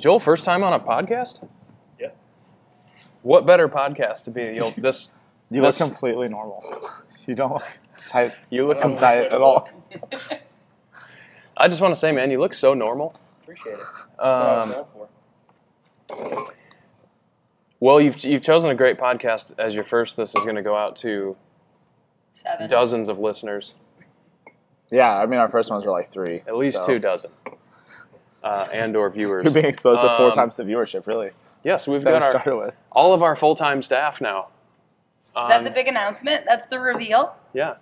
Joel, first time on a podcast? Yeah. What better podcast to be? You'll, this You This- look completely normal. You don't look tight. you look. I'm tight at all. I just want to say, man, you look so normal. Appreciate it. That's what I was Um, well, you've you've chosen a great podcast as your first. This is going to go out to Seven. dozens of listeners, Yeah, I mean our first ones were like three. at least so two dozen, uh, and or viewers. You're being exposed to four Um, times the viewership, really. Yes, we've That got we our with. all of our full time staff now. Is that Um, the big announcement? That's the reveal. Yeah.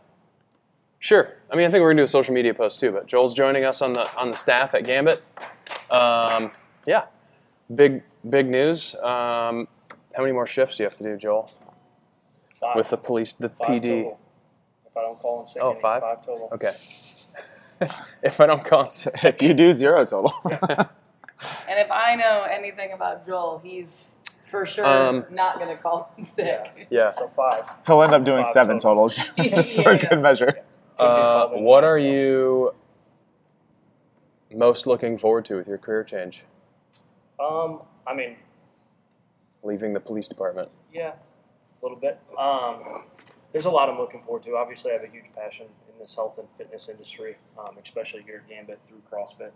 Sure. I mean, I think we're gonna do a social media post too. But Joel's joining us on the on the staff at Gambit. Um, yeah. Big big news. Um, how many more shifts do you have to do, Joel, Five. with the police, the Five PD? total. If I don't call in sick, Oh, any, five? Five total. Okay. if I don't call sick. If you do zero total. And if I know anything about Joel, he's for sure Um, not going to call in sick. Yeah. So five. He'll end up doing Five seven total. total, just for Yeah. good measure. Uh, what are you most looking forward to with your career change? Um, I mean, Leaving the police department. yeah, a little bit. Um, there's a lot I'm looking forward to. Obviously, I have a huge passion in this health and fitness industry, um, especially here at Gambit through CrossFit.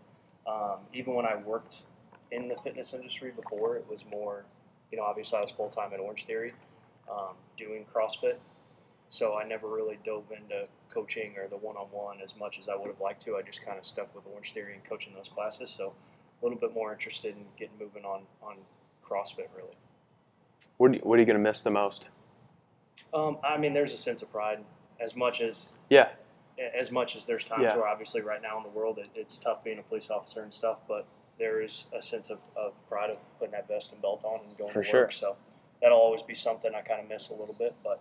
Um, even when I worked in the fitness industry before, it was more, you know, obviously I was full time at Orange Theory um, doing CrossFit. So I never really dove into coaching or the one on one as much as I would have liked to. I just kind of stuck with Orange Theory and coaching those classes. So a little bit more interested in getting moving on, on CrossFit, really. What are you, what are you gonna miss the most? Um, I mean, there's a sense of pride as much as Yeah. As much as there's times Yeah. where obviously right now in the world it, it's tough being a police officer and stuff, but there is a sense of, of pride of putting that vest and belt on and going For to sure. work. So that'll always be something I kind of miss a little bit, but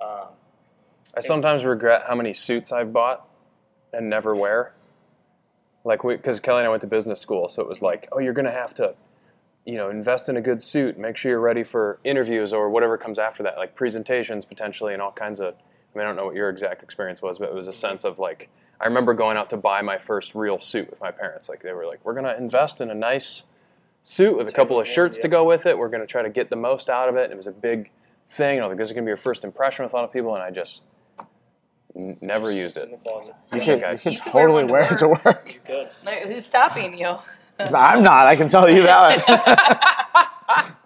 um, I sometimes regret how many suits I've bought and never wear. Like, because Kelly and I went to business school, so it was like, oh, you're gonna have to, you know, invest in a good suit, make sure you're ready for interviews or whatever comes after that, like presentations potentially and all kinds of. I mean, I don't know what your exact experience was, but it was a sense of like, I remember going out to buy my first real suit with my parents. Like, they were like, we're gonna invest in a nice suit with a couple of shirts to go with it. We're gonna try to get the most out of it. And it was a big thing. And I was like, this is gonna be your first impression with a lot of people, and I just n- never just used it. in the closet. I You mean, could, okay. you could you could totally one wear it to work. You could. Like, Who's stopping you? I'm not. I can tell you that.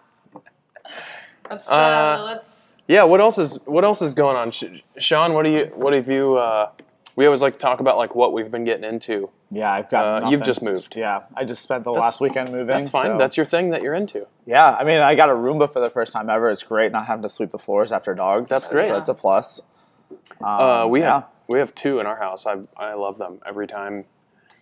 let's, uh, Uh, let's. Yeah. What else is What else is going on, Sean? What do you What have you? Uh, we always like to talk about like what we've been getting into. yeah, I've got. Uh, you've just moved. Yeah, I just spent the That's- last weekend moving. That's fine. so- That's your thing that you're into. Yeah, I mean, I got a Roomba for the first time ever. It's great not having to sweep the floors after dogs. That's great. So it's a plus. Um, Uh, we yeah. have we have two in our house. I I love them every time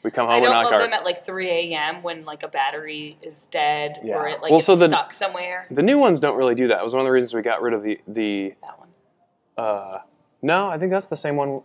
we come home. I don't knock love our, them at like 3 a.m. when like a battery is dead or it like Well, it's so the- stuck somewhere. the new ones don't really do that. It was one of the reasons we got rid of the the. That one. Uh, no, I think that's the same one.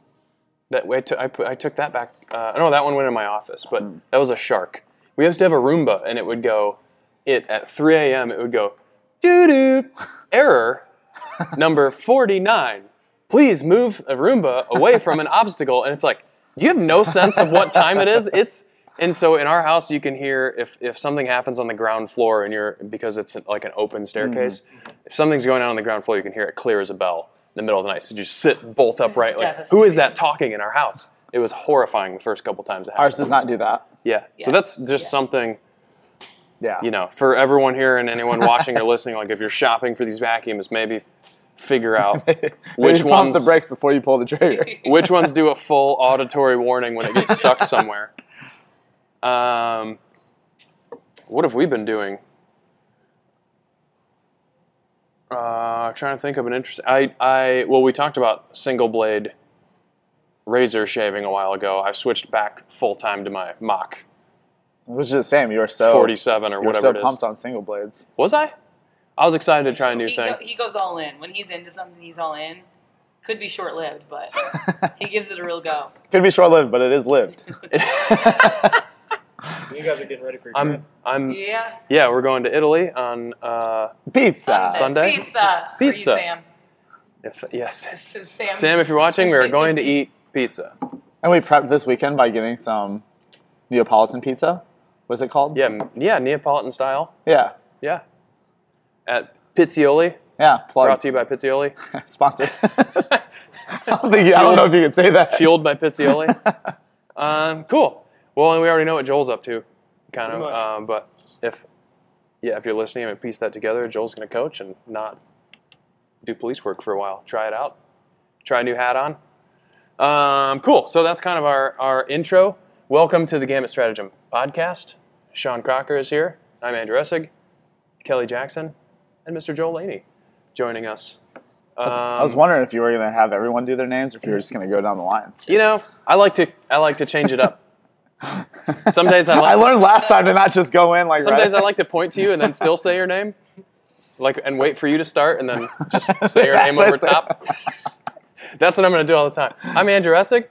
That way, I took- I, put, I took that back. Uh, no, that one went in my office, but Hmm. that was a shark. We used to have a Roomba, and it would go. It at 3 a.m. It would go, doo doo, error, number 49. Please move a Roomba away from an obstacle. And it's like, do you have no sense of what time it is? It's and so in our house you can hear if if something happens on the ground floor and you're because it's like an open staircase. Mm-hmm. If something's going on on the ground floor, you can hear it clear as a bell in the middle of the night. So you just sit bolt upright. Like, who is that talking in our house? It was horrifying the first couple times it happened. Ours does not do that. Yeah. So that's just Yeah. something Yeah. you know, for everyone here and anyone watching or listening, like if you're shopping for these vacuums, maybe figure out Maybe Which pump ones- the brakes before you pull the trigger. which ones do a full auditory warning when it gets stuck somewhere. Um, what have we been doing? Uh, trying to think of an interesting. I, I well, we talked about single blade razor shaving a while ago. I've switched back full time to my Mach Which is the same. You were so 47 or you were whatever so it is. pumped on single blades. Was I? I was excited to try a new he, thing. go- he goes all in. When he's into something, he's all in. Could be short lived, but he gives it a real go. Could be short lived, but it is lived. You guys are getting ready for your I'm, trip. I'm, Yeah. yeah, we're going to Italy on, uh, Pizza. Sunday? Pizza. Pizza. For you, Sam. if, yes. Sam. Sam, if you're watching, we are going to eat pizza. And we prepped this weekend by getting some Neapolitan pizza. What's it called? Yeah, yeah, Neapolitan style. Yeah. Yeah. At Pizzioli, Yeah. brought Plug. to you by Pizzioli. Sponsored. I don't, think you, I don't know if you can say that. Fueled by Pizzioli. Um, cool. Well, and we already know what Joel's up to, kind of. Pretty much. Um, but if, yeah, if you're listening and piece that together, Joel's going to coach and not do police work for a while. Try it out. Try a new hat on. Um, cool. So that's kind of our, our intro. Welcome to the Gambit Stratagem podcast. Sean Crocker is here. I'm Andrew Essig, Kelly Jackson, and Mr. Joel Laney joining us. I was, I was Um, wondering if you were going to have everyone do their names or if you were just going to go down the line. You know, I like to I like to change it up. Some days I like I to- learned last time to not just go in like Some right. days I like to point to you and then still say your name, like and wait for you to start and then just say your name over top. That's what I'm going to do all the time. I'm Andrew Essig.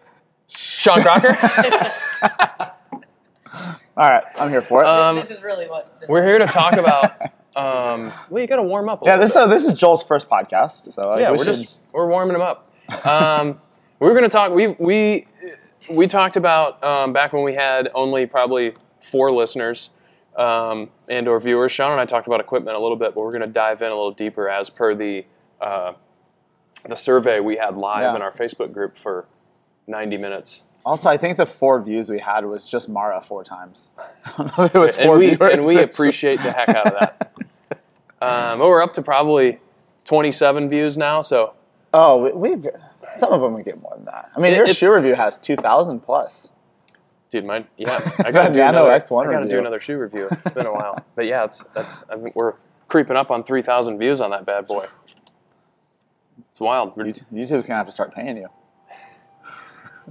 Sean Crocker. All right, I'm here for it. Um, this is really what. This We're here to talk about. Um, well, you got to warm up. A yeah, little this bit. uh, this is Joel's first podcast, so like, yeah, we we're should- just we're warming them up. Um, we're going to talk. We we we talked about um, back when we had only probably four listeners um, and or viewers. Sean and I talked about equipment a little bit, but we're going to dive in a little deeper as per the uh, the survey we had live Yeah. in our Facebook group for 90 minutes. Also, I think the four views we had was just Mara four times. I don't know if it was and four we viewers. and we appreciate the heck out of that. Um, but we're up to probably 27 views now, so Oh, we- we've some of them we get more than that. I mean, It- your shoe review has two thousand plus. Dude, mine. Yeah, I gotta do another. X1 I gotta do another shoe review. It's been a while, but yeah, it's that's. I think we're creeping up on three thousand views on that bad boy. It's wild. YouTube- YouTube's gonna have to start paying you.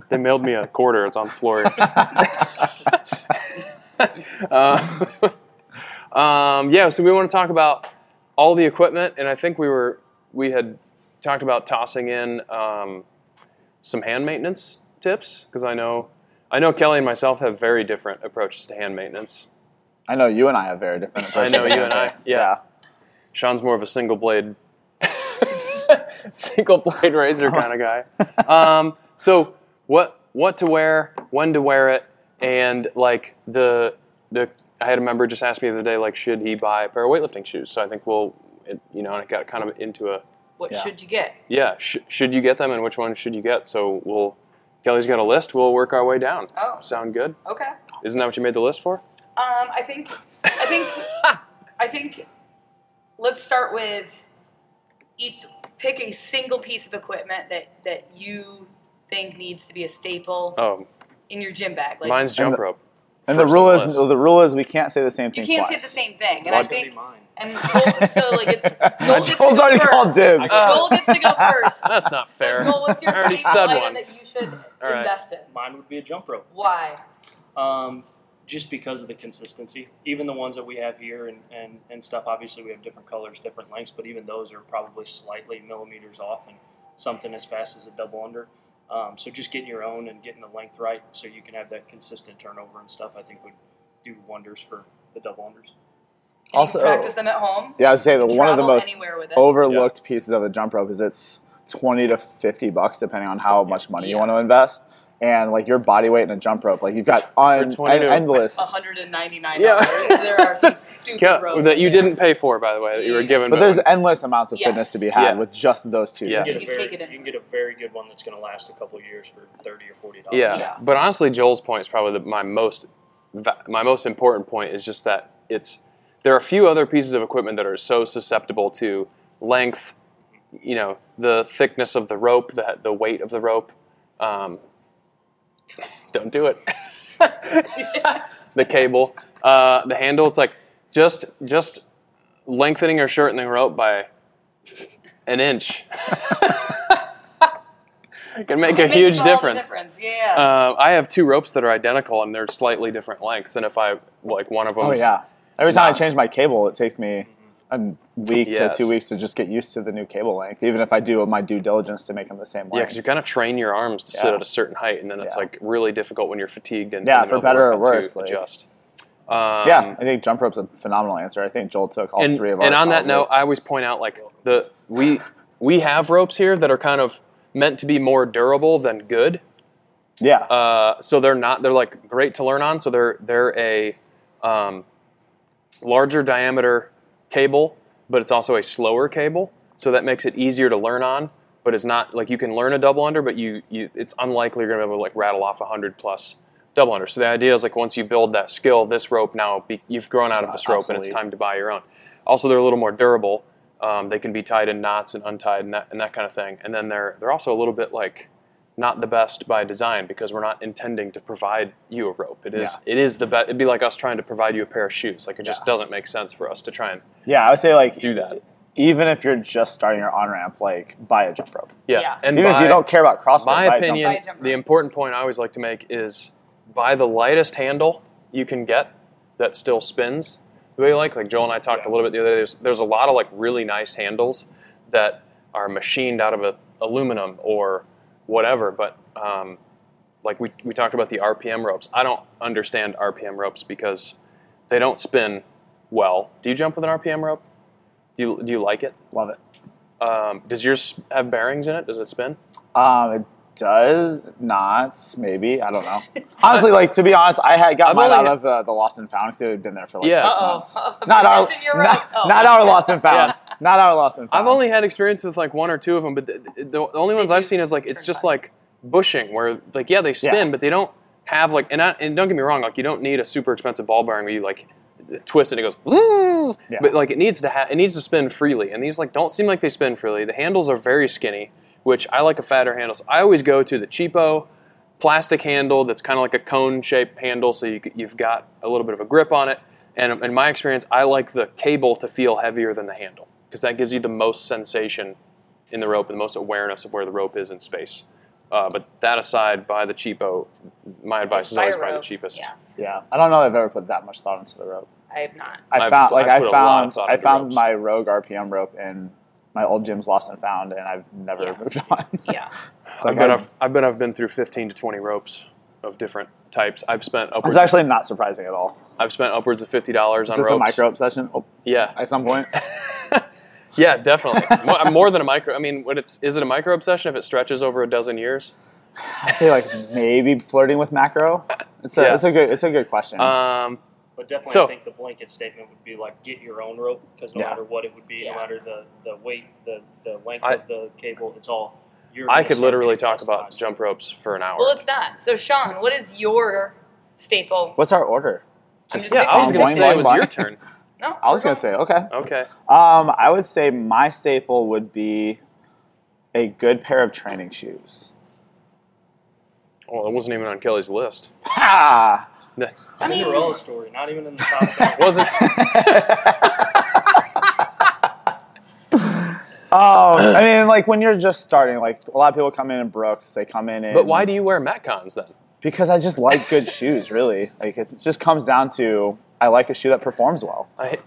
They mailed me a quarter. It's on the floor. uh, um, yeah, so we want to talk about all the equipment, and I think we were we had talked about tossing in um, some hand maintenance tips because I know I know Kelly and myself have very different approaches to hand maintenance. I know you and I have very different approaches. I know you and I, yeah. Sean's more of a single blade, single blade razor kind of guy. Um, so what what to wear, when to wear it, and like the the I had a member just ask me the other day like should he buy a pair of weightlifting shoes? So I think we'll it, you know and it got kind of into a what Yeah. should you get? yeah sh- should you get them and which one should you get? So we'll Kelly's got a list. We'll work our way down. Oh, Sound good? okay. Isn't that what you made the list for? Um, I think, I think, I think. Let's start with each. Pick a single piece of equipment that that you think needs to be a staple Oh, in your gym bag. Like mine's jump rope. And the rule is list. the rule is we can't say the same thing. you thing can't twice. say the same thing, and Well, I It's gonna be think, mine. and Joel, so like it's Joel gets to Joel's go already first. called dibs. I- Joel gets to go first. That's not fair. So Joel, what's your I already said one. that you should All right. invest in? Mine would be a jump rope. Why? Um, just because of the consistency. Even the ones that we have here and, and, and stuff, obviously we have different colors, different lengths, but even those are probably slightly millimeters off and something as fast as a double under. Um, so just getting your own and getting the length right so you can have that consistent turnover and stuff, I think would do wonders for the double unders. And Also- you practice them at home. Yeah, I would say that one of the most anywhere with it. overlooked pieces of the jump rope is it's 20 to 50 bucks depending on how much money you want to invest and like your body weight in a jump rope like you've got un- 20 endless 199. Yeah. there are some stupid Yeah, ropes. that you there. didn't pay for, by the way, that you were given. but there's one. endless amounts of Yes. fitness to be had Yeah. with just those two Yeah. You, can get a very, take it in. you can get a very good one that's going to last a couple of years for 30 or 40 dollars. yeah. Yeah. but honestly, Joel's point is probably the, my most my most important point is just that it's there are a few other pieces of equipment that are so susceptible to length, you know, the thickness of the rope, the the weight of the rope. Um, don't do it. the cable, uh, the handle. It's like just just lengthening or shortening rope by an inch can make a It makes huge all the difference. difference. Yeah. Uh, I have two ropes that are identical and they're slightly different lengths. And if I like one of them, Oh yeah. Every time I change my cable, it takes me a week Yes. to two weeks to just get used to the new cable length. Even if I do my due diligence to make them the same yeah, because you kind of train your arms to sit at a certain height, and then it's Yeah. like really difficult when you're fatigued and Yeah, for middle of the better or worse, like- adjust. Um, yeah, I think jump rope's a phenomenal answer. I think Joel took all and, three of ours. and on that note, I always point out like the we we have ropes here that are kind of meant to be more durable than good. yeah, Uh, so they're not they're like great to learn on. So they're they're a um, larger diameter cable, but it's also a slower cable, so that makes it easier to learn on. But it's not like you can learn a double under, but you, you it's unlikely you're gonna be able to like rattle off a hundred plus double under. So the idea is like once you build that skill, this rope now be, you've grown out of this rope, and it's time to buy your own. Also, they're a little more durable. Um, they can be tied in knots and untied and that, and that kind of thing. And then they're they're also a little bit like not the best by design because we're not intending to provide you a rope. It is it is the best. It'd be like us trying to provide you a pair of shoes. Like it just Yeah. doesn't make sense for us to try and Yeah, I would say like do that. even if you're just starting your on ramp, like buy a jump rope. Yeah, Yeah. and even by, if you don't care about CrossFit, my buy a jump opinion, Buy a jump the important point I always like to make is buy the lightest handle you can get that still spins the way you like. Like Joel and I talked Yeah. a little bit the other day. There's, there's a lot of like really nice handles that are machined out of a, aluminum or whatever. But um, like we, we talked about the RPM ropes. I don't understand RPM ropes because they don't spin well. Do you jump with an RPM rope? Do you, do you like it? Love it. Um, does yours have bearings in it? Does it spin? Um, it does not. Maybe I don't know. Honestly, like to be honest, I had got I've mine only- out of uh, the Lost and Found because it had been there for like Yeah. six Uh-oh. months. Uh-oh. Not our, Yes, not, right. Oh. not our Lost and Found. Not our Lost and Found. I've only had experience with like one or two of them, but the, the, the only ones I've seen is like it's just like bushing, where like yeah they spin, Yeah. but they don't have like and I, and don't get me wrong, like you don't need a super expensive ball bearing where you like twist it and it goes, Yeah. but like it needs to have it needs to spin freely, and these like don't seem like they spin freely. The handles are very skinny, which I like a fatter handle. So I always go to the cheapo plastic handle that's kind of like a cone shaped handle, so you, you've got a little bit of a grip on it. And in my experience, I like the cable to feel heavier than the handle because that gives you the most sensation in the rope and the most awareness of where the rope is in space. Uh, but that aside, buy the cheapo. My advice is always Buy the rope. cheapest. Yeah, Yeah, I don't know if I've ever put that much thought into the rope. I have not. I I've- found like I've I put a lot of found I found ropes. my Rogue RPM rope in my old gym's Lost and Found, and I've never Yeah. moved on. Yeah. It's I've been I- I've, I've been I've been through 15 to 20 ropes of different types. I've spent It's upwards. actually not surprising at all. I've spent upwards of fifty dollars Is on this ropes. a micro obsession oh, Yeah, at some point? yeah, definitely. more, more than a micro. I mean, what it's is it a micro obsession if it stretches over a dozen years? I say like maybe flirting with macro. It's a Yeah. it's a good it's a good question. Um, But definitely, So- I think the blanket statement would be like, get your own rope, because no Yeah. matter what it would be, Yeah. no matter the, the weight, the, the length I- of the cable, it's all. You're I could literally talk about customized. jump ropes for an hour. Well, it's not. So, Sean, what is your staple? What's our order? I'm Just just yeah, I was gonna say it was your turn. No, I was gonna say okay. Okay. Um, I would say my staple would be a good pair of training shoes. Well, it wasn't even on Kelly's list. Ha! I mean- Cinderella story, not even in the top ten. Wasn't. Oh, I mean, like when you're just starting, like a lot of people come in in Brooks, they come in in. But why do you wear Metcons then? Because I just like good shoes, really. Like it just comes down to I like a shoe that performs well. I,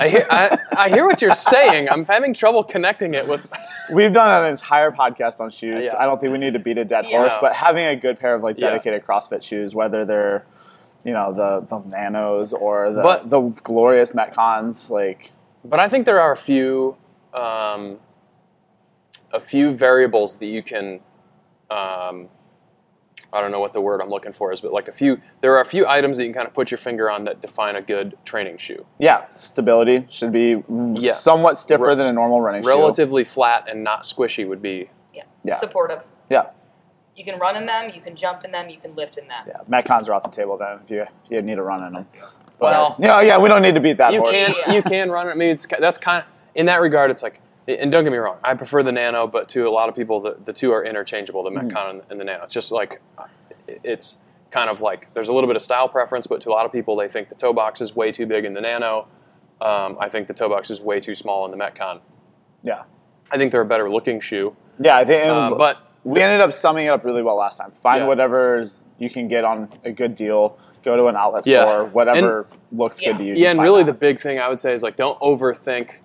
I hear I, I hear what you're saying. I'm having trouble connecting it with. We've done an entire podcast on shoes. Yeah. I don't think we need to beat a dead Yeah. horse, but having a good pair of like Yeah. dedicated CrossFit shoes, whether they're you know the the nanos or the But- the glorious Metcons, like But I think there are a few, um, a few variables that you can. Um, I don't know what the word I'm looking for is, but like a few, there are a few items that you can kind of put your finger on that define a good training shoe. yeah, stability should be Yeah. somewhat stiffer Re- than a normal running shoe. Relatively flat and not squishy would be. Yeah. Yeah. Supportive. Yeah. You can run in them, you can jump in them, you can lift in them. Yeah, Metcons are off the table then if you if you need to run in them. But, Well- you know, yeah, we don't need to beat that you horse. can Yeah. you can run it. I mean, it's that's kind of in that regard. It's like, and don't get me wrong, I prefer the Nano, but to a lot of people, the, the two are interchangeable, the. Metcon and, and the Nano. It's just like, it's kind of like there's a little bit of style preference, but to a lot of people, they think the toe box is way too big in the Nano. Um, I think the toe box is way too small in the Metcon. Yeah. I think they're a better looking shoe, Yeah, I think. uh, but we ended up summing it up really well last time. Find Yeah. whatever's you can get on a good deal. Go to an outlet Yeah. store. Whatever looks Yeah. good to you. yeah, and really that. the big thing I would say is like don't overthink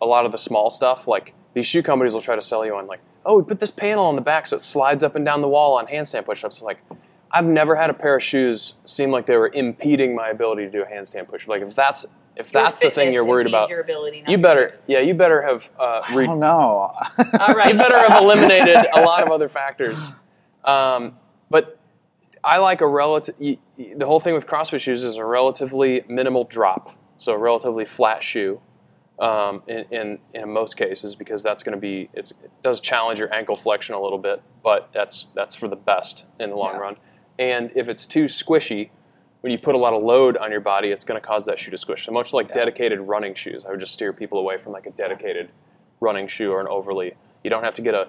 a lot of the small stuff. Like these shoe companies will try to sell you on like, oh, we put this panel on the back so it slides up and down the wall on handstand push-ups. Like, I've never had a pair of shoes seem like they were impeding my ability to do a handstand push. Like if that's if Your that's the thing you're worried about, Your ability, you better shoes. yeah, you better have uh, I don't know. All right. you better have eliminated a lot of other factors. Um, but I like a relative. The whole thing with CrossFit shoes is a relatively minimal drop, so a relatively flat shoe. Um, in, in in most cases, because that's going to be it's, it does challenge your ankle flexion a little bit, but that's that's for the best in the long Yeah. run. And if it's too squishy, when you put a lot of load on your body, it's going to cause that shoe to squish. So much like Yeah. dedicated running shoes, I would just steer people away from like a dedicated running shoe or an overly. You don't have to get a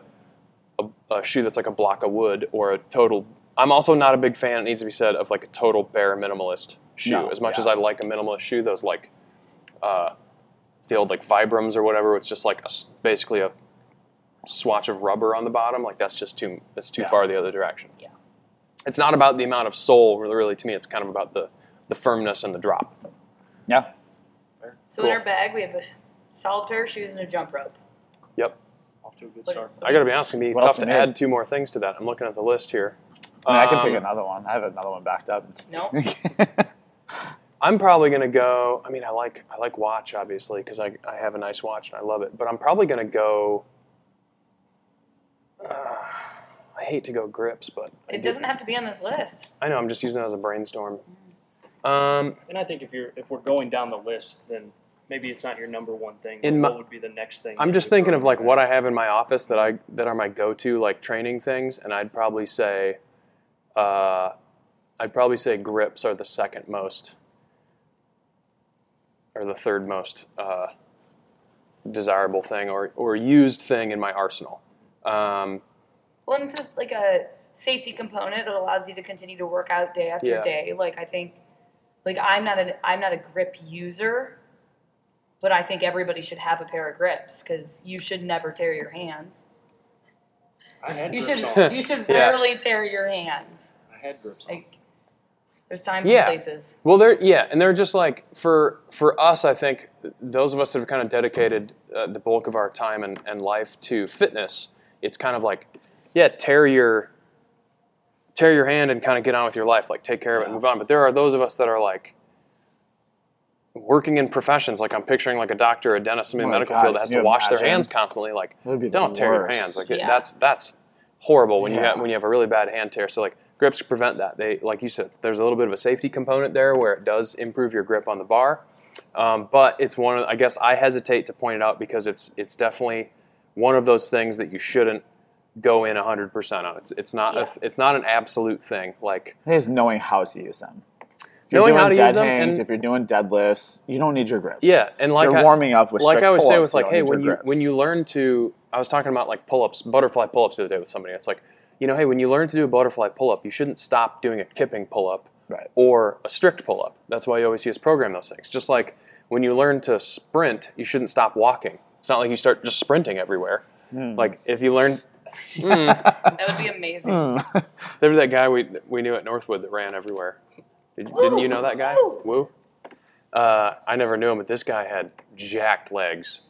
a, a shoe that's like a block of wood or a total. I'm also not a big fan. It needs to be said of like a total bare minimalist shoe. No, as much yeah. as I like a minimalist shoe, those like uh, the old like Vibrams or whatever, it's just like a basically a swatch of rubber on the bottom. Like that's just too. It's too Yeah. far the other direction. Yeah. It's not about the amount of sole, Really, really, to me, it's kind of about the the firmness and the drop. Yeah. So in our bag we have a solid pair of shoes and a jump rope. Yep. Off to a good start. I got to be honest, it's gonna be What tough else to do you need? add two more things to that. I'm looking at the list here. I, mean, I can pick Um, another one. I have another one backed up. No. I'm probably gonna go. I mean, I like I like watch obviously because I I have a nice watch and I love it. But I'm probably gonna go. Uh, I hate to go grips, but I It do- doesn't have to be on this list. I know. I'm just using it as a brainstorm. Um, And I think if you're if we're going down the list, then maybe it's not your number one thing. In my- what would be the next thing? I'm that just you thinking of like what I have in my office that I that are my go-to like training things, and I'd probably say, uh, I'd probably say grips are the second most, or the third most uh, desirable thing or or used thing in my arsenal. Um, Well, and it's like a safety component. It allows you to continue to work out day after Yeah. day. Like I think, like I'm not a I'm not a grip user, but I think everybody should have a pair of grips because you should never tear your hands. I had You grips should on. you should Yeah. rarely tear your hands. I had grips on. Like there's times Yeah. and places. Well, they're yeah, and they're just like for for us. I think those of us that have kind of dedicated uh, the bulk of our time and, and life to fitness, it's kind of like yeah, tear your tear your hand and kind of get on with your life, like take care of it and Yeah. move on. But there are those of us that are like working in professions, like I'm picturing like a doctor, a dentist, somebody in Oh the medical God, field that has to wash their hands constantly. Like That would be the don't tear your hands. Like Yeah. that's that's horrible when you have when you have a really bad hand tear. So like grips prevent that. They like you said, there's a little bit of a safety component there where it does improve your grip on the bar. Um, but it's one of I guess I hesitate to point it out because it's it's definitely one of those things that you shouldn't go in 100% on. It's it's not Yeah. a, it's not an absolute thing. Like It is knowing how to use them. If you're Knowing doing how to dead use them hangs, and- if you're doing deadlifts, you don't need your grips. yeah, and like you're I, warming up with like I always say pull-ups, with like, hey, when you grips. when you learn to, I was talking about like pull-ups, butterfly pull-ups the other day with somebody. It's like, you know, hey, when you learn to do a butterfly pull-up, you shouldn't stop doing a kipping pull-up Right. or a strict pull-up. That's why you always see us program those things. Just like when you learn to sprint, you shouldn't stop walking. It's not like you start just sprinting everywhere. Mm. Like if you learn, mm, That would be amazing. Mm. there was that guy we we knew at Northwood that ran everywhere. Did, didn't you know that guy? Woo. Woo. Uh, I never knew him, but this guy had jacked legs.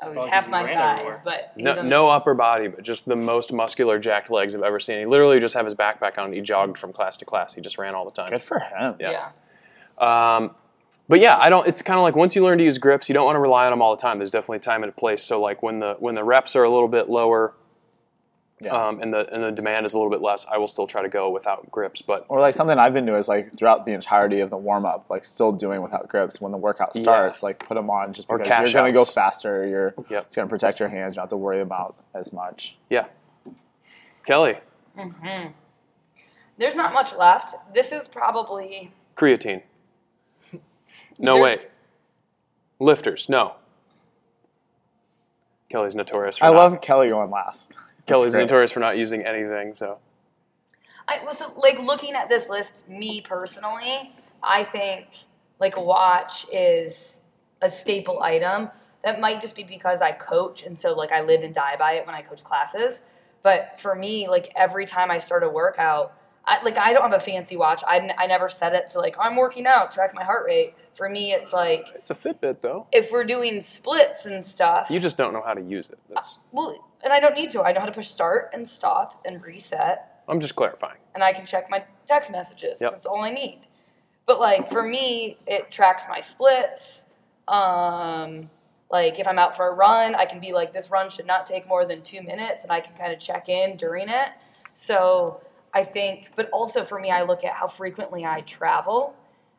I was Probably half 'cause my he ran size, everywhere. but he's No, a- no upper body, but just the most muscular jacked legs I've ever seen. He literally just had his backpack on. And he jogged from class to class. He just ran all the time. Good for him. Yeah. yeah. Um, but yeah, I don't. It's kind of like once you learn to use grips, you don't want to rely on them all the time. There's definitely time and a place. So like when the when the reps are a little bit lower, Yeah. um, and the and the demand is a little bit less, I will still try to go without grips. But Or like something I've been doing is like throughout the entirety of the warm up, like still doing without grips. When the workout Yeah. starts, like put them on just because you're going to go faster. You're Yep. it's going to protect your hands. You don't have to worry about as much. yeah, Kelly, hmm There's not much left. This is probably creatine. No There's- wait, lifters. No. Kelly's notorious. For I not- love Kelly going last. That's Kelly's great. notorious for not using anything. So I was like looking at this list. Me personally, I think like a watch is a staple item. That might just be because I coach, and so like I live and die by it when I coach classes. But for me, like every time I start a workout, I, like I don't have a fancy watch. I, n- I never set it to like I'm working out, track my heart rate. For me, it's like it's a Fitbit though. if we're doing splits and stuff. You just don't know how to use it. That's. well, and I don't need to. I know how to push start and stop and reset. I'm just clarifying. and I can check my text messages. Yep. That's all I need. But like for me, it tracks my splits. Um, like if I'm out for a run, I can be like, this run should not take more than two minutes, and I can kind of check in during it. So I think, but also for me, I look at how frequently I travel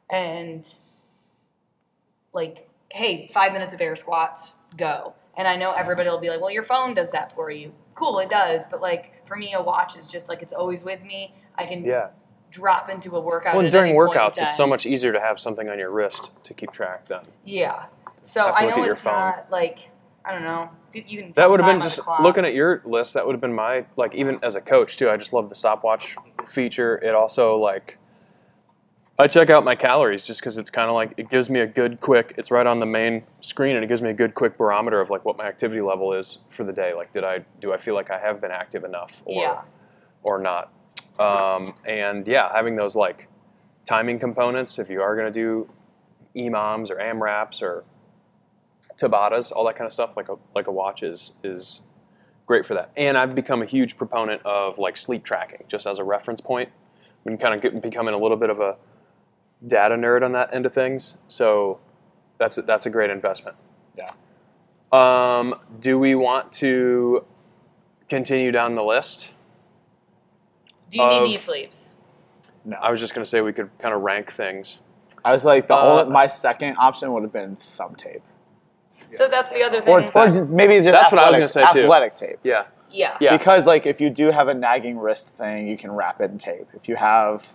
and like, hey, five minutes of air squats, go. And I know everybody will be like, well, your phone does that for you. Cool, it does. But like, for me, a watch is just like, it's always with me. I can Yeah. drop into a workout. Well, during any point in workouts, it's so much easier to have something on your wrist to keep track then. Yeah. So I know it's phone. not like, I don't know. You can That would have been just looking at your list. That would have been my like even as a coach too. I just love the stopwatch feature. It also like I check out my calories just because it's kind of like it gives me a good quick. It's right on the main screen and it gives me a good quick barometer of like what my activity level is for the day. Like did I do I feel like I have been active enough or Yeah. or not? Um, and yeah, having those like timing components if you are going to do EMOMs or AMRAPs or Tabatas, all that kind of stuff, like a like a watch is is great for that. And I've become a huge proponent of like sleep tracking, just as a reference point. I'm kind of get, becoming a little bit of a data nerd on that end of things. So that's that's a great investment. Yeah. Um, do we want to continue down the list? Do you need of- knee sleeves? No. I was just going to say we could kind of rank things. I was like the Uh, only, my second option would have been thumb tape, So that's the other or, thing. or maybe just That's what I was gonna say, too. Athletic tape. Yeah. yeah. Yeah. Because like if you do have a nagging wrist thing, you can wrap it in tape. If you have,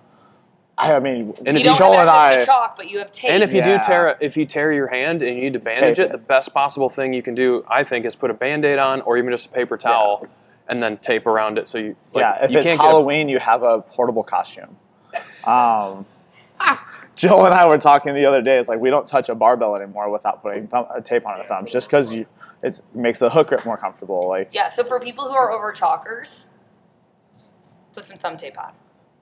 I I mean, And you if don't Joel have and I, chalk, but you have tape. And if you Yeah. do tear if you tear your hand and you need to bandage it, it. the best possible thing you can do, I think, is put a band-aid on or even just a paper towel and then tape around it so you like, yeah, if you it's can't get a- Halloween, you have a portable costume. Um, Joel and I were talking the other day. It's like we don't touch a barbell anymore without putting thumb, uh, tape on our thumbs, just because you it makes the hook grip more comfortable. Like yeah. So for people who are over chalkers, put some thumb tape on.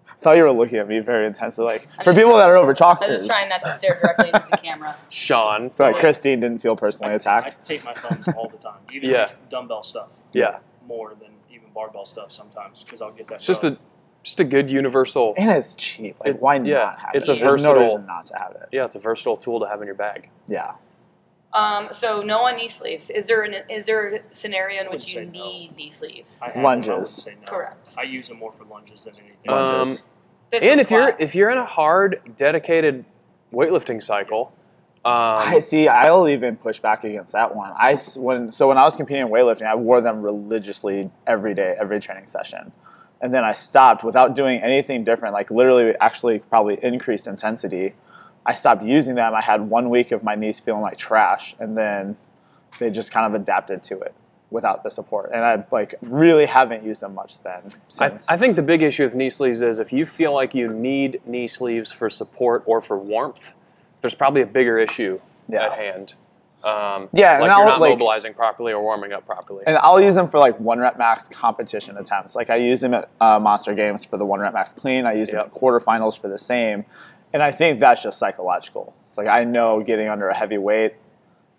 I thought you were looking at me very intensely. Like I'm for just- people that are over chalkers, I was chalkers. just trying not to stare directly into the camera. Sean. So like Christine didn't feel personally I, attacked. I tape my thumbs all the time, even Yeah. with dumbbell stuff. Yeah. More than even barbell stuff sometimes because I'll get that. It's just a just a good universal And it's cheap. Like It- why yeah, not have it's it? a There's versatile- no reason not to have it. yeah, it's a versatile tool to have in your bag. Yeah. Um, so no on knee sleeves. Is there an is there a scenario in which you say no. need knee sleeves? I have I lunges. no. Correct. I use them more for lunges than anything. Um, Lunges. Pistol and if you're if you're in a hard, dedicated weightlifting cycle, um, I see. I'll even push back against that one. I s- when so when I was competing in weightlifting, I wore them religiously every day, every training session, and then I stopped without doing anything different. Like literally, actually, probably increased intensity. I stopped using them. I had one week of my knees feeling like trash, and then they just kind of adapted to it without the support. And I like really haven't used them much then. I, I think the big issue with knee sleeves is if you feel like you need knee sleeves for support or for warmth, there's probably a bigger issue Yeah. at hand. Um, Yeah, and like I'll, you're not like- mobilizing properly or warming up properly. And I'll use them for like one rep max competition attempts. Like I used them at uh, Monster Games for the one rep max clean. I used Yep. them at quarterfinals for the same. And I think that's just psychological. It's like I know getting under a heavy weight,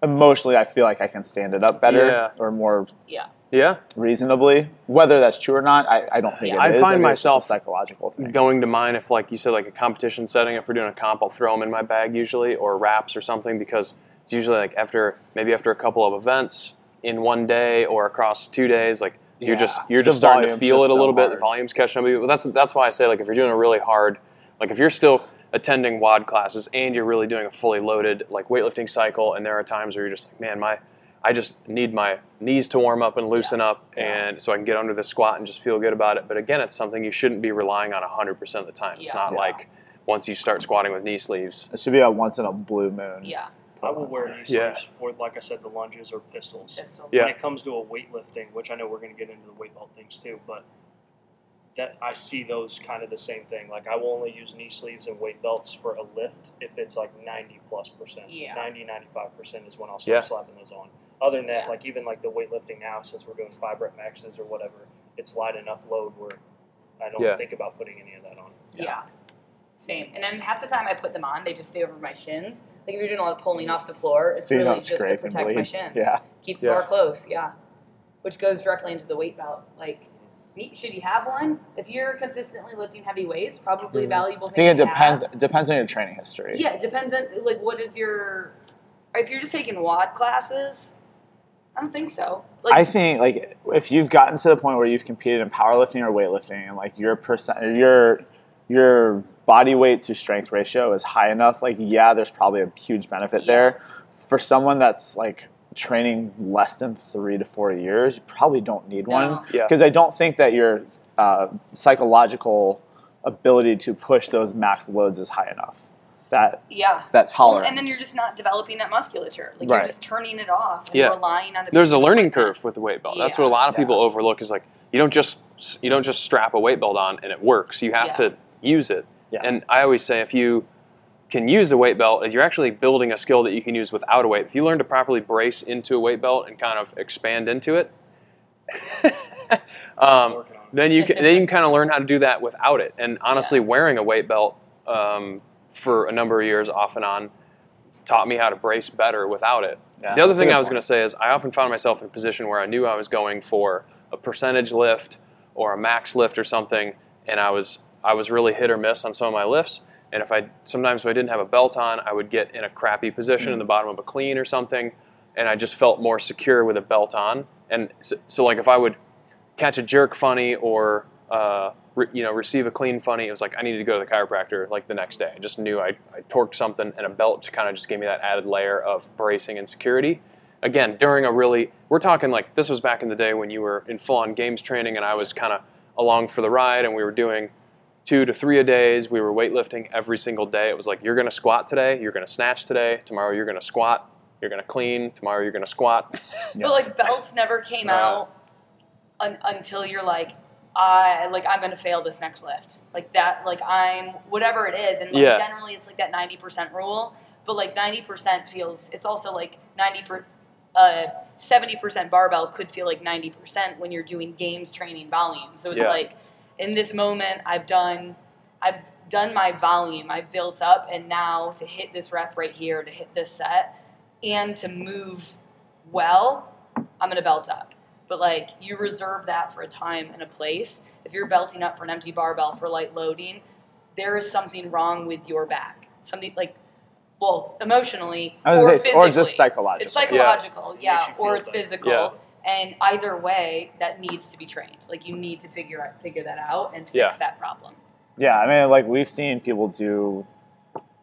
emotionally, I feel like I can stand it up better Yeah. or more yeah. yeah, reasonably. Whether that's true or not, I, I don't think Yeah. it is. I find mean, it's just myself psychological thing. going to mine if like you said like a competition setting if we're doing a comp i'll throw them in my bag usually or wraps or something because it's usually like after maybe after a couple of events in one day or across two days like you're just you're just The starting to feel it a so little bit the volume's catching up with you But that's that's why i say like if you're doing a really hard like if you're still attending WOD classes and you're really doing a fully loaded like weightlifting cycle and there are times where you're just like man my I just need my knees to warm up and loosen up, Yeah. and so I can get under the squat and just feel good about it. But again, it's something you shouldn't be relying on 100% of the time. It's Yeah. not Yeah. like once you start squatting with knee sleeves. It should be a once in a blue moon. Yeah. I will wear knee Yeah. sleeves for, like I said, the lunges or pistols. Pistol. Yeah. When it comes to a weightlifting, which I know we're going to get into the weight belt things too, but that I see those kind of the same thing. Like I will only use knee sleeves and weight belts for a lift if it's like 90 plus percent. Yeah. 90, 95 percent is when I'll start Yeah. slapping those on. Other than that, Yeah. like even like the weightlifting now, since we're doing five rep maxes or whatever, it's light enough load where I don't Yeah. think about putting any of that on. Yeah. Same. And then half the time I put them on, they just stay over my shins. Like if you're doing a lot of pulling off the floor, it's So really just to protect my shins. Yeah. Keep the Yeah. bar close. Yeah. Which goes directly into the weight belt. Like, should you have one? If you're consistently lifting heavy weights, probably a Mhm. valuable I think it to depends. have. Depends on your training history. Yeah, it depends on like what is your. If you're just taking WOD classes, I don't think so. Like, I think like if you've gotten to the point where you've competed in powerlifting or weightlifting and like your percent your your body weight to strength ratio is high enough, like yeah, there's probably a huge benefit Yeah. there. For someone that's like training less than three to four years, you probably don't need one No. Yeah. because I don't think that your uh, psychological ability to push those max loads is high enough. That yeah. that Well, tolerance. and then you're just not developing that musculature. Like Right. you're just turning it off and Yeah. relying on the There's a learning equipment. curve with the weight belt. Yeah. That's what a lot of people overlook. Is like you don't just you don't just strap a weight belt on and it works. You have Yeah. to use it. Yeah. And I always say if you can use a weight belt, if you're actually building a skill that you can use without a weight. If you learn to properly brace into a weight belt and kind of expand into it, um, then you can then you can kind of learn how to do that without it. And honestly, Yeah. wearing a weight belt um, for a number of years, off and on, taught me how to brace better without it. Yeah, the other thing I was going to say is I often found myself in a position where I knew I was going for a percentage lift or a max lift or something, and I was I was really hit or miss on some of my lifts. And if I sometimes if I didn't have a belt on, I would get in a crappy position Mm. in the bottom of a clean or something, and I just felt more secure with a belt on. And so, so like if I would catch a jerk funny or uh, re, you know receive a clean funny, it was like I needed to go to the chiropractor like the next day. I just knew I, I torqued something, and a belt kind of just gave me that added layer of bracing and security. Again, during a really, we're talking like this was back in the day when you were in full on games training, and I was kind of along for the ride, and we were doing two to three a days. We were weightlifting every single day. It was like you're going to squat today, you're going to snatch today, tomorrow you're going to squat, you're going to clean, tomorrow you're going to squat. But like belts never came Uh, out un- until you're like, I like I'm gonna fail this next lift. Like that, like I'm whatever it is, and like Yeah. generally it's like that ninety percent rule. But like ninety percent feels it's also like ninety per uh seventy percent barbell could feel like ninety percent when you're doing games training volume. So it's Yeah. like in this moment I've done I've done my volume, I've built up, and now to hit this rep right here, to hit this set, and to move well, I'm gonna belt up. But like you reserve that for a time and a place. If you're belting up for an empty barbell for light loading, there is something wrong with your back. Something like, well, emotionally or say, physically. or just psychological. It's psychological, yeah, Makes you or it's better. physical. Yeah. And either way, that needs to be trained. Like you need to figure out, figure that out and fix Yeah. that problem. Yeah, I mean, like we've seen people do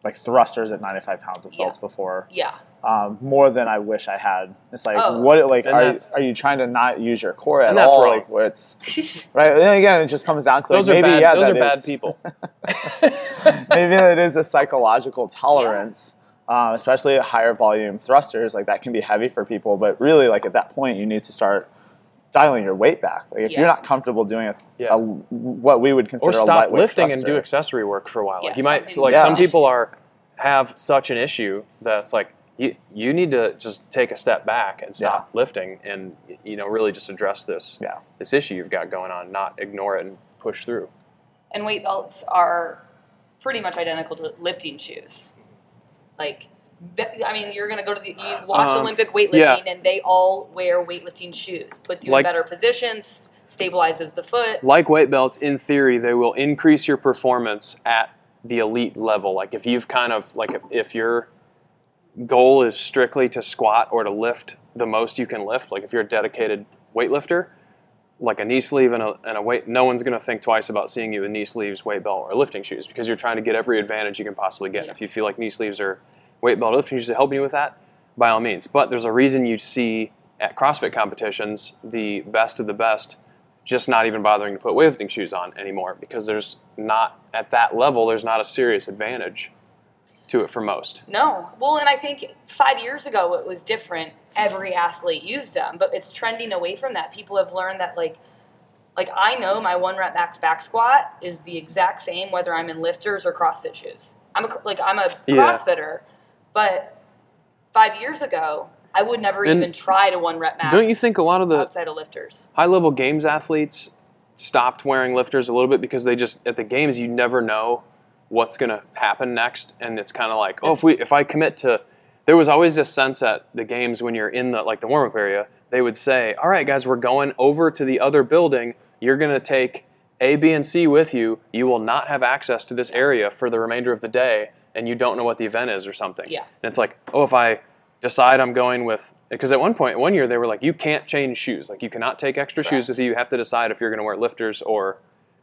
like thrusters at 95 pounds of Yeah. belts before, Yeah, um, more than I wish I had. It's like, Oh. what, like, And are, that's- are you trying to not use your core at And that's all? wrong. Like, where it's right. And then again, it just comes down to like, are maybe bad. yeah, those are that bad people. maybe it is a psychological tolerance, uh, especially at higher volume thrusters. Like that can be heavy for people, but really, like at that point, you need to start dialing your weight back. Like if Yeah. you're not comfortable doing a, Yeah. a what we would or consider a stop lightweight lifting and do accessory work for a while. Yeah, like you might something- like Yeah. some people are have such an issue that's like you you need to just take a step back and stop lifting and you know really just address this Yeah. this issue you've got going on, not ignore it and push through. and weight belts are pretty much identical to lifting shoes. Like, I mean, you're gonna go to the you watch Um, Olympic weightlifting, and they all wear weightlifting shoes. Puts you Like- in better positions, stabilizes the foot. Like weight belts, in theory, they will increase your performance at the elite level. Like if you've kind of like if your goal is strictly to squat or to lift the most you can lift, like if you're a dedicated weightlifter, like a knee sleeve and a, and a weight, no one's going to think twice about seeing you in knee sleeves, weight belt, or lifting shoes because you're trying to get every advantage you can possibly get. Yeah. If you feel like knee sleeves or weight belt, or lifting shoes are helping you with that, by all means. But there's a reason you see at CrossFit competitions the best of the best just not even bothering to put weightlifting shoes on anymore because there's not at that level there's not a serious advantage to it for most. No, well, and I think five years ago it was different. Every athlete used them, but it's trending away from that. People have learned that like. Like I know my one rep max back squat is the exact same whether I'm in lifters or CrossFit shoes. I'm a, like I'm a Yeah. CrossFitter, but five years ago I would never And even try to one rep max. Don't you think a lot of the outside of lifters? high level games athletes stopped wearing lifters a little bit because they just at the games you never know what's going to happen next and it's kind of like oh if we if I commit to there was always this sense at the games when you're in the like the warm up area they would say all right guys we're going over to the other building you're going to take A B and C with you you will not have access to this area for the remainder of the day and you don't know what the event is or something Yeah. and it's like oh if I decide I'm going with because at one point, one year they were like, you can't change shoes. Like you cannot take extra shoes Correct. with you. You have to decide if you're going to wear lifters or,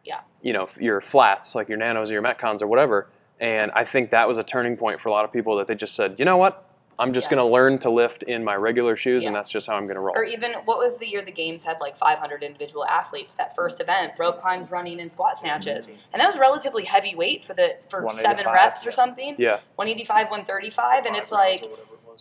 Yeah. you know, your flats, like your nanos or your metcons or whatever. And I think that was a turning point for a lot of people that they just said, you know what, I'm just Yeah. going to learn to lift in my regular shoes, and that's just how I'm going to roll. Or even what was the year the games had like 500 individual athletes? That first event, rope climbs, running, and squat snatches, and that was relatively heavy weight for the for seven 185, reps or something. yeah, 185, 135, and it's Five rounds like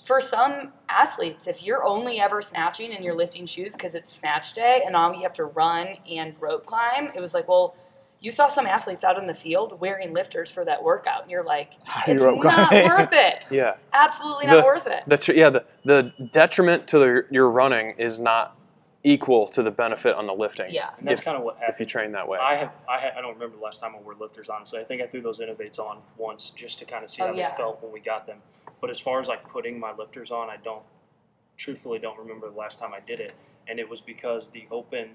or whatever it was. for some athletes, if you're only ever snatching and you're lifting shoes because it's snatch day and now you have to run and rope climb, it was like, well, you saw some athletes out in the field wearing lifters for that workout, and you're like, How do you it's rope not climb? worth it. yeah. Absolutely not The- worth it. The tr- yeah, the, the detriment to the, your running is not equal to the benefit on the lifting. Yeah. And that's if- kind of what If you train that way. I have, I, ha- I don't remember the last time I wore lifters. Honestly, I think I threw those Inov-8s on once just to kind of see Oh, how yeah. they felt when we got them. But as far as like putting my lifters on, I don't, truthfully, don't remember the last time I did it. And it was because the open,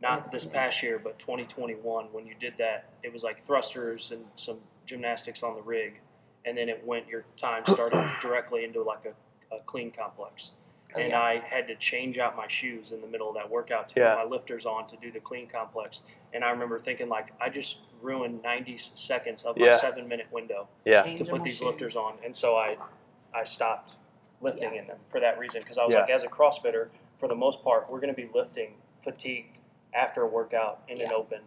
not this past year, but 2021, when you did that, it was like thrusters and some gymnastics on the rig, and then it went. Your time started directly into like a, a clean complex Oh, and yeah. I had to change out my shoes in the middle of that workout to Yeah. put my lifters on to do the clean complex. And I remember thinking like I just ruined 90 seconds of my Yeah. seven minute window yeah. To them put these shoes. lifters on, and so I I stopped lifting Yeah. in them for that reason because I was Yeah. like as a CrossFitter for the most part we're going to be lifting fatigued after a workout in an open,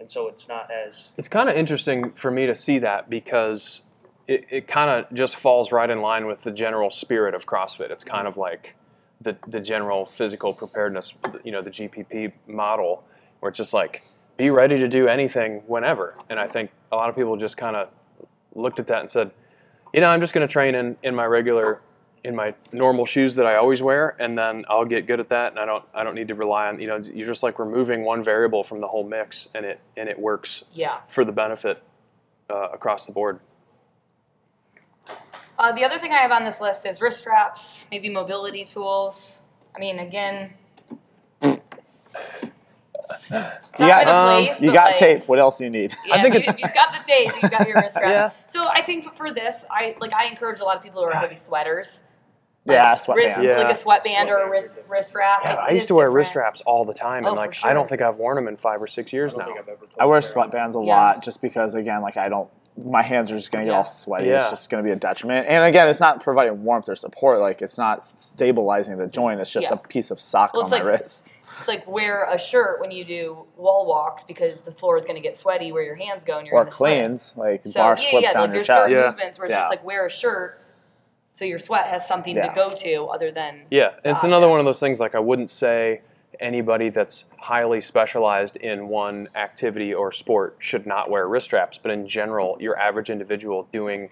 and so it's not as It's kind of interesting for me to see that because it, it kind of just falls right in line with the general spirit of CrossFit. It's mm-hmm. kind of like the, the general physical preparedness, you know, the GPP model, where it's just like be ready to do anything whenever. And I think a lot of people just kind of looked at that and said, you know, I'm just going to train in, in my regular, in my normal shoes that I always wear, and then I'll get good at that, and I don't I don't need to rely on you know you're just like removing one variable from the whole mix, and it and it works Yeah. for the benefit uh, across the board. Uh, the other thing I have on this list is wrist straps, maybe mobility tools. I mean, again, You got, gonna um, place, you got like, tape. What else do you need? Yeah, I think you, it's- you've got the tape, you've got your wrist strap. Yeah. So I think for this, I like I encourage a lot of people who are heavy sweaters. Yeah, Wrist, sweatbands. Yeah. like a sweatband or a wrist wrist wrap. Yeah, It- I used to wear wrist different. straps all the time, Oh, and for like I don't think I've worn them in five or six years don't now. I've ever. I wear played around. sweatbands a Yeah. lot just because again, like I don't my hands are just gonna get Yeah. all sweaty. Yeah. It's just gonna be a detriment. And again, it's not providing warmth or support. Like it's not stabilizing the joint. It's just Yeah. a piece of sock Well, on it's my like- wrist. It's like wear a shirt when you do wall walks because the floor is going to get sweaty where your hands go and you're Or gonna sweat. cleans, like So bar yeah, slips yeah, down like your chest. certain Yeah. movements where it's Yeah. just like wear a shirt so your sweat has something Yeah. to go to other than Yeah, it's Ah, another yeah. one of those things. Like I wouldn't say anybody that's highly specialized in one activity or sport should not wear wrist straps, but in general, your average individual doing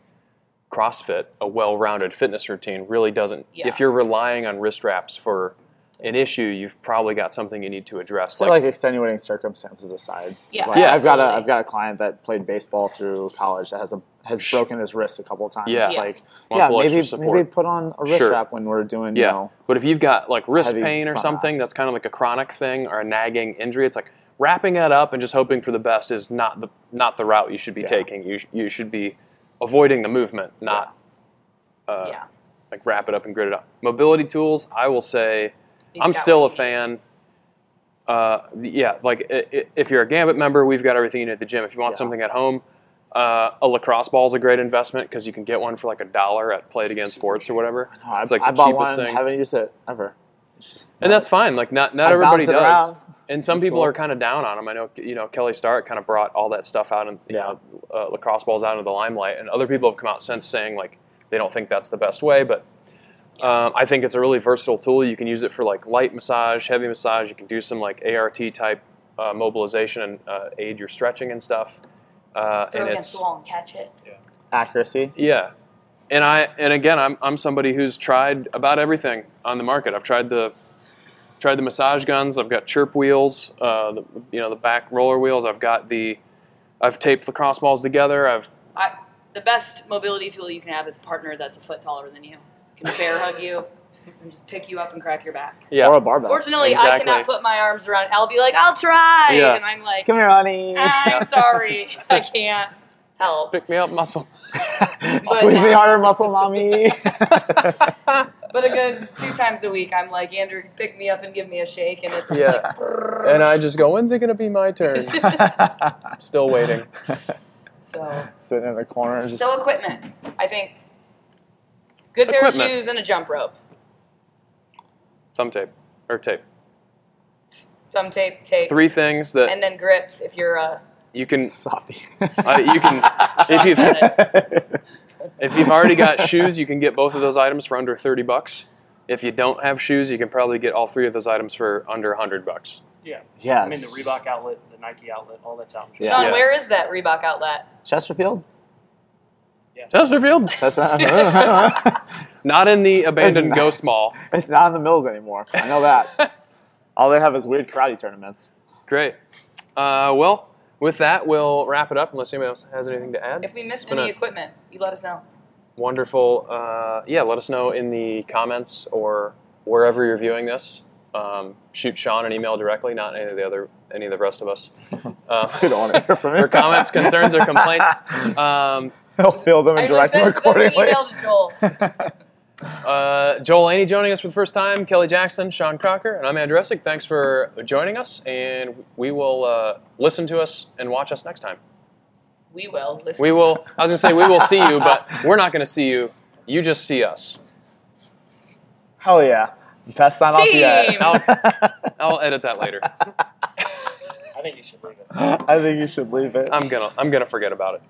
CrossFit, a well-rounded fitness routine, really doesn't. Yeah. If you're relying on wrist straps for an issue, you've probably got something you need to address. So like, extenuating circumstances aside, Yeah, like, Yeah. I've got a absolutely. I've got a client that played baseball through college that has a has broken his wrist a couple of times. Yeah. It's like yeah, maybe maybe put on a wrist Sure. wrap when we're doing you Yeah. know But if you've got like wrist pain or something mass. that's kind of like a chronic thing or a nagging injury, it's like wrapping it up and just hoping for the best is not the not the route you should be Yeah. taking. You sh- you should be avoiding the movement, not uh, yeah. like wrap it up and grit it up. Mobility tools, I will say, You I'm still a what you need. fan. Uh, yeah, like if you're a Gambit member, we've got everything you need at the gym. If you want Yeah. something at home, uh, a lacrosse ball is a great investment because you can get one for like a dollar at Play It Again Sports or whatever. no, I, It's like I the bought cheapest one, thing. haven't used it ever. Just, And that's fine. Like not not I everybody does. around. And some That's people cool. are kind of down on them. I know, you know, Kelly Starrett kind of brought all that stuff out and you Yeah. know, uh, lacrosse balls out into the limelight. And other people have come out since saying like they don't think that's the best way. But um, I think it's a really versatile tool. You can use it for like light massage, heavy massage. You can do some like ART type uh, mobilization and uh, aid your stretching and stuff. Uh, Throw and against it's the wall and catch it. accuracy. yeah. And I and again I'm I'm somebody who's tried about everything on the market. I've tried the tried the massage guns. I've got chirp wheels, uh, the, you know the back roller wheels. I've got the I've taped lacrosse balls together. I've I, the best mobility tool you can have is a partner that's a foot taller than you. Can bear hug you and just pick you up and crack your back. yeah. Or a barbell. Fortunately, I cannot put my arms around. I'll be like, I'll try, Yeah. and I'm like, Come here, honey. I'm sorry, I can't help. Pick me up, muscle. Squeeze me harder, muscle mommy. But a good two times a week, I'm like, Andrew, pick me up and give me a shake, and it's Yeah. like. And I just go, when's it gonna be my turn? Still waiting. so Sitting in the corner, just so equipment. I think good pair Equipment. of shoes and a jump rope, Thumb tape or tape. thumb tape, tape, Three things that and then grips if you're uh, you can softy. Uh, you can- if you've- if you've already got shoes, you can get both of those items for under thirty bucks. If you don't have shoes, you can probably get all three of those items for under hundred bucks. Yeah. yeah, I mean, the Reebok outlet, the Nike outlet, all that's out in Yeah. Sean. Yeah. Where is that Reebok outlet? Chesterfield. Chesterfield, Chester- not in the abandoned not- Ghost Mall. it's not in the mills anymore. I know that. All they have is weird karate tournaments. Great. Uh, well, with that, we'll wrap it up. Unless anybody else has anything to add. If we missed any a- equipment, you let us know. Wonderful. Uh, yeah, let us know in the comments or wherever you're viewing this. Um, shoot Sean an email directly, not any of the other any of the rest of us. Uh, We don't want to hear from you. for comments, concerns, or complaints. Um, He'll fill them and I direct them sent an accordingly. email to Joel. uh, Joel Laney joining us for the first time, Kelly Jackson, Sean Crocker, and I'm Andrew Essick. Thanks for joining us, and we will uh, listen to us and watch us next time. We will listen. We will. I was gonna say we will see you, but we're not gonna see you. You just see us. Hell yeah. Best sign off yet. Team. I'll edit that later. I think you should leave it. I think you should leave it. I'm gonna. I'm gonna forget about it.